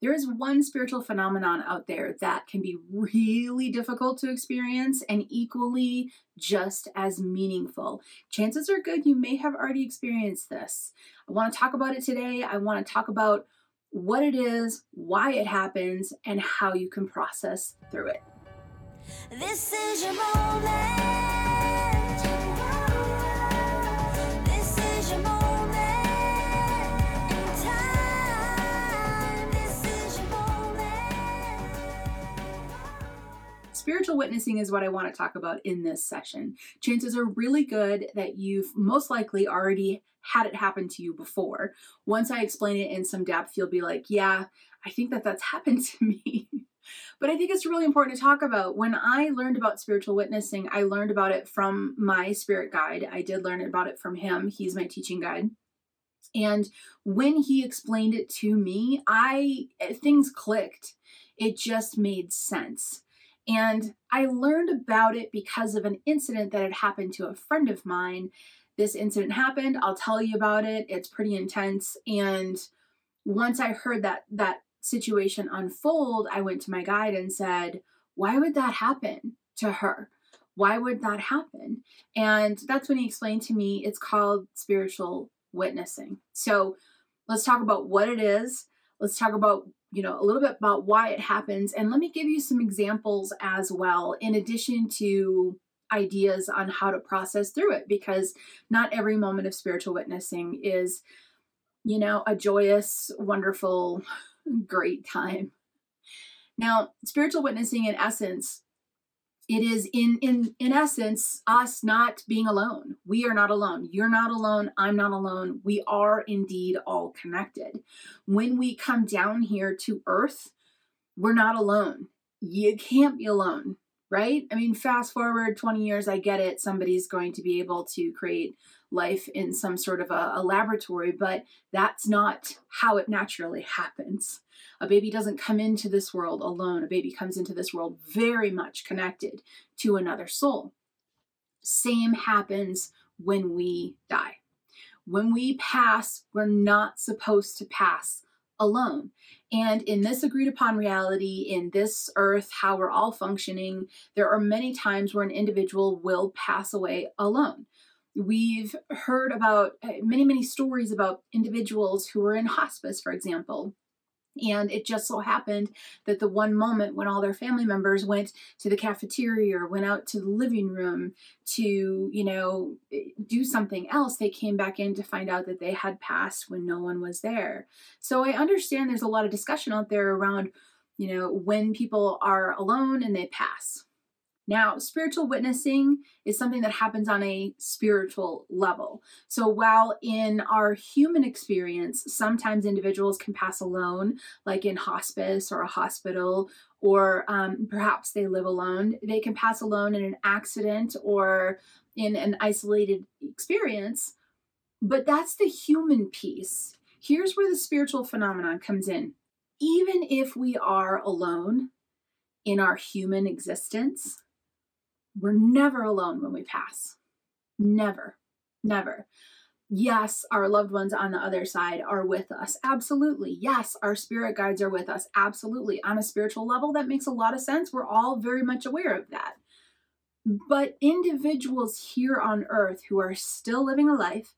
there is one spiritual phenomenon out there that can be really difficult to experience and equally just as meaningful. Chances are good you may have already experienced this. I want to talk about it today. I want to talk about what it is, why it happens, and how you can process through it. This is your moment. Spiritual witnessing is what I want to talk about in this session. Chances are really good that you've most likely already had it happen to you before. Once I explain it in some depth, you'll be like, yeah, I think that that's happened to me. but I think it's really important to talk about. When I learned about spiritual witnessing, I learned about it from my spirit guide. I did learn about it from him. He's my teaching guide. And when he explained it to me, I eh, things clicked. It just made sense. And I learned about it because of an incident that had happened to a friend of mine. This incident happened. I'll tell you about it. It's pretty intense. And once I heard that that situation unfold, I went to my guide and said, "Why would that happen to her? Why would that happen?" And that's when he explained to me it's called spiritual witnessing. So, let's talk about what it is. Let's talk about you know, a little bit about why it happens. And let me give you some examples as well, in addition to ideas on how to process through it, because not every moment of spiritual witnessing is, you know, a joyous, wonderful, great time. Now, spiritual witnessing, in essence, it is in in in essence us not being alone. We are not alone. You're not alone. I'm not alone. We are indeed all connected. When we come down here to earth we're not alone. You can't be alone right? I mean fast forward 20 years i get it. Somebody's going to be able to create life in some sort of a, a laboratory but that's not how it naturally happens a baby doesn't come into this world alone. A baby comes into this world very much connected to another soul. Same happens when we die. When we pass, we're not supposed to pass alone. And in this agreed upon reality, in this earth, how we're all functioning, there are many times where an individual will pass away alone. We've heard about uh, many, many stories about individuals who were in hospice, for example, and it just so happened that the one moment when all their family members went to the cafeteria or went out to the living room to, you know, do something else, they came back in to find out that they had passed when no one was there. So I understand there's a lot of discussion out there around, you know, when people are alone and they pass. Now, spiritual witnessing is something that happens on a spiritual level. So, while in our human experience, sometimes individuals can pass alone, like in hospice or a hospital, or um, perhaps they live alone, they can pass alone in an accident or in an isolated experience. But that's the human piece. Here's where the spiritual phenomenon comes in. Even if we are alone in our human existence, we're never alone when we pass. Never, never. Yes, our loved ones on the other side are with us. Absolutely. Yes, our spirit guides are with us. Absolutely. On a spiritual level, that makes a lot of sense. We're all very much aware of that. But individuals here on earth who are still living a life,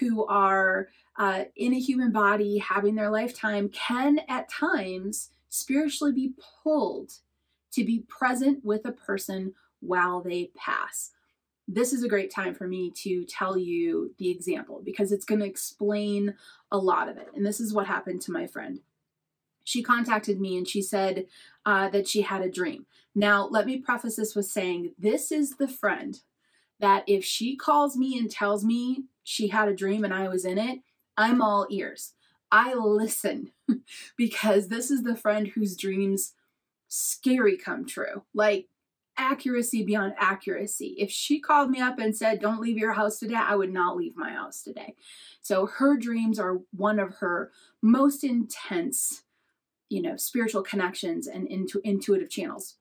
who are uh, in a human body having their lifetime, can at times spiritually be pulled to be present with a person while they pass. This is a great time for me to tell you the example because it's going to explain a lot of it. And this is what happened to my friend. She contacted me and she said uh, that she had a dream. Now, let me preface this with saying this is the friend that if she calls me and tells me she had a dream and I was in it, I'm all ears. I listen because this is the friend whose dreams scary come true. Like accuracy beyond accuracy. If she called me up and said, Don't leave your house today, I would not leave my house today. So her dreams are one of her most intense, you know, spiritual connections and intu- intuitive channels.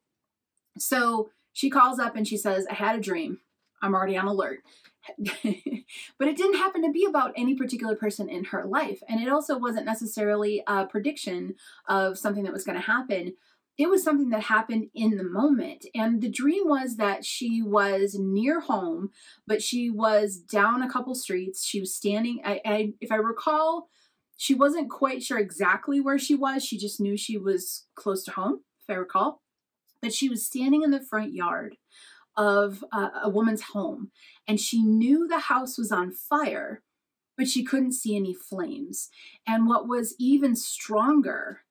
So she calls up and she says, I had a dream. I'm already on alert. but it didn't happen to be about any particular person in her life. And it also wasn't necessarily a prediction of something that was going to happen. It was something that happened in the moment. And the dream was that she was near home, but she was down a couple streets. She was standing, I, I, if I recall, she wasn't quite sure exactly where she was. She just knew she was close to home, if I recall. But she was standing in the front yard of a, a woman's home and she knew the house was on fire, but she couldn't see any flames. And what was even stronger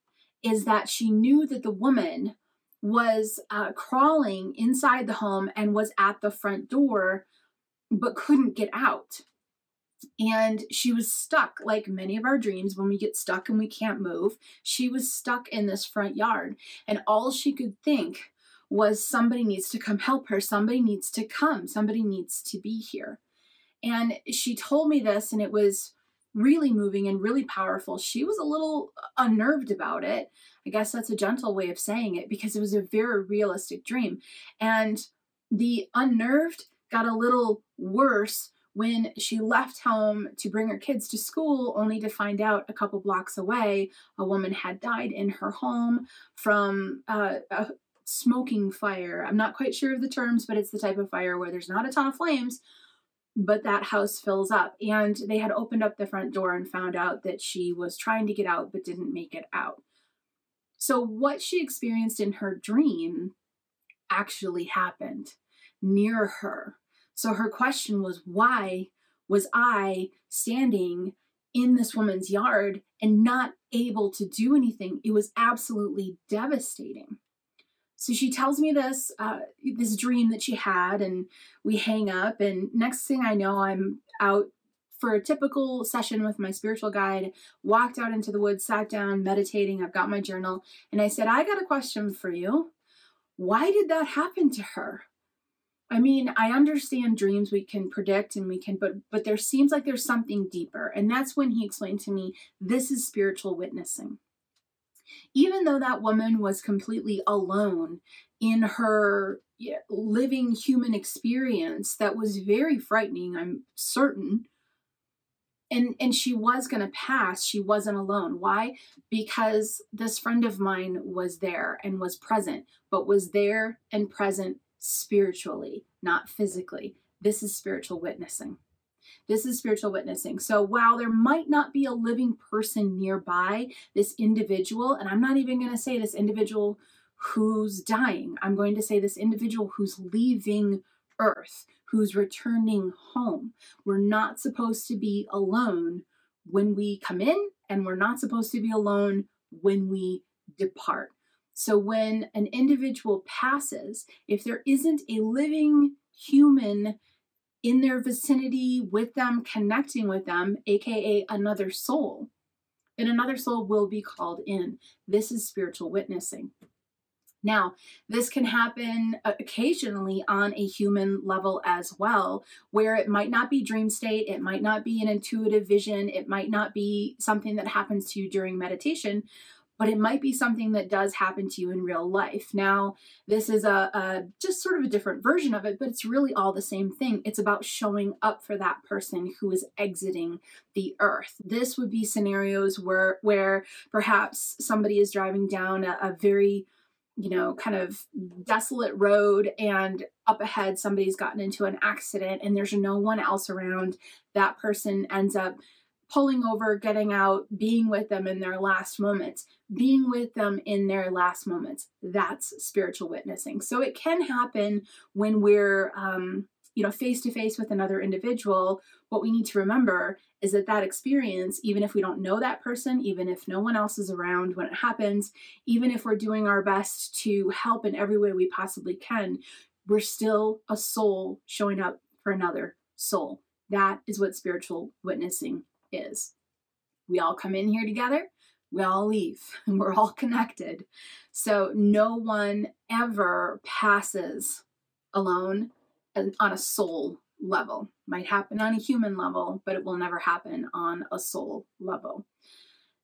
is that she knew that the woman was uh, crawling inside the home and was at the front door, but couldn't get out. And she was stuck, like many of our dreams, when we get stuck and we can't move. She was stuck in this front yard, and all she could think was somebody needs to come help her. Somebody needs to come. Somebody needs to be here. And she told me this, and it was really moving and really powerful. She was a little unnerved about it. I guess that's a gentle way of saying it because it was a very realistic dream. And the unnerved got a little worse when she left home to bring her kids to school, only to find out a couple blocks away a woman had died in her home from uh, a, smoking fire. I'm not quite sure of the terms, but it's the type of fire where there's not a ton of flames, but that house fills up. And they had opened up the front door and found out that she was trying to get out but didn't make it out. So, what she experienced in her dream actually happened near her. So, her question was, why was I standing in this woman's yard and not able to do anything? It was absolutely devastating. So she tells me this uh, this dream that she had, and we hang up. And next thing I know, I'm out for a typical session with my spiritual guide. Walked out into the woods, sat down, meditating. I've got my journal, and I said, "I got a question for you. Why did that happen to her?" I mean, I understand dreams we can predict and we can, but but there seems like there's something deeper, and that's when he explained to me this is spiritual witnessing even though that woman was completely alone in her living human experience that was very frightening i'm certain and and she was going to pass she wasn't alone. Why? Because this friend of mine was there and was present but was there and present spiritually not physically. This is spiritual witnessing this is spiritual witnessing. So while there might not be a living person nearby, this individual, and I'm not even going to say this individual who's dying, I'm going to say this individual who's leaving Earth, who's returning home. We're not supposed to be alone when we come in, and we're not supposed to be alone when we depart. So when an individual passes, if there isn't a living human in their vicinity with them, connecting with them, aka another soul, then another soul will be called in. This is spiritual witnessing. Now, this can happen occasionally on a human level as well, where it might not be dream state, it might not be an intuitive vision, it might not be something that happens to you during meditation, but it might be something that does happen to you in real life. Now, this is a, a, just sort of a different version of it, but it's really all the same thing. It's about showing up for that person who is exiting the earth. This would be scenarios where where perhaps somebody is driving down a, a very you know, kind of desolate road, and up ahead, somebody's gotten into an accident, and there's no one else around. That person ends up pulling over, getting out, being with them in their last moments, being with them in their last moments. That's spiritual witnessing. So it can happen when we're, um, you know, face to face with another individual. What we need to remember is that that experience, even if we don't know that person, even if no one else is around when it happens, even if we're doing our best to help in every way we possibly can, we're still a soul showing up for another soul. That is what spiritual witnessing is. We all come in here together, we all leave, and we're all connected. So no one ever passes alone on a soul level. Might happen on a human level, but it will never happen on a soul level.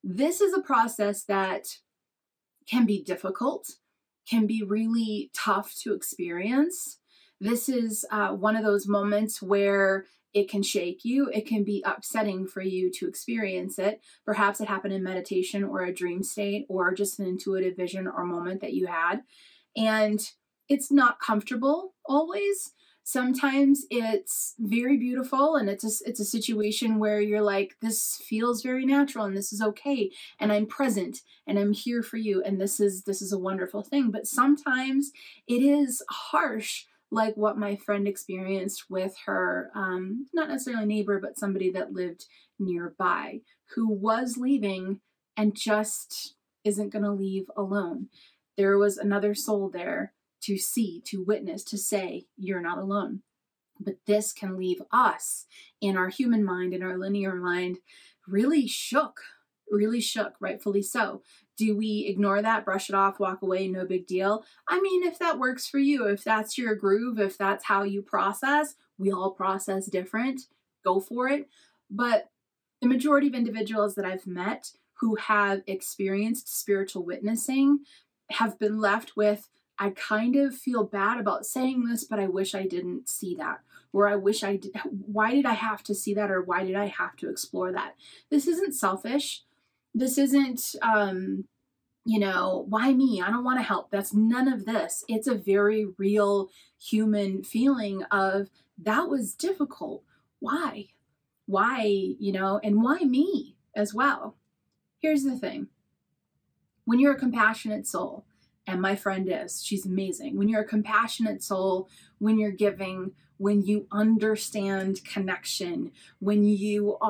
This is a process that can be difficult, can be really tough to experience This is uh, one of those moments where it can shake you. It can be upsetting for you to experience it. Perhaps it happened in meditation or a dream state or just an intuitive vision or moment that you had. And it's not comfortable always. Sometimes it's very beautiful and it's a, it's a situation where you're like, this feels very natural and this is okay. And I'm present and I'm here for you. And this is, this is a wonderful thing. But sometimes it is harsh like what my friend experienced with her, um, not necessarily neighbor, but somebody that lived nearby who was leaving and just isn't going to leave alone. There was another soul there to see, to witness, to say, You're not alone. But this can leave us in our human mind, in our linear mind, really shook, really shook, rightfully so. Do we ignore that, brush it off, walk away, no big deal? I mean, if that works for you, if that's your groove, if that's how you process, we all process different, go for it. But the majority of individuals that I've met who have experienced spiritual witnessing have been left with, I kind of feel bad about saying this, but I wish I didn't see that. Or I wish I did. Why did I have to see that? Or why did I have to explore that? This isn't selfish this isn't um you know why me? I don't want to help. That's none of this. It's a very real human feeling of that was difficult. Why? Why you know and why me as well? Here's the thing. When you're a compassionate soul and my friend is she's amazing. When you're a compassionate soul when you're giving when you understand connection when you are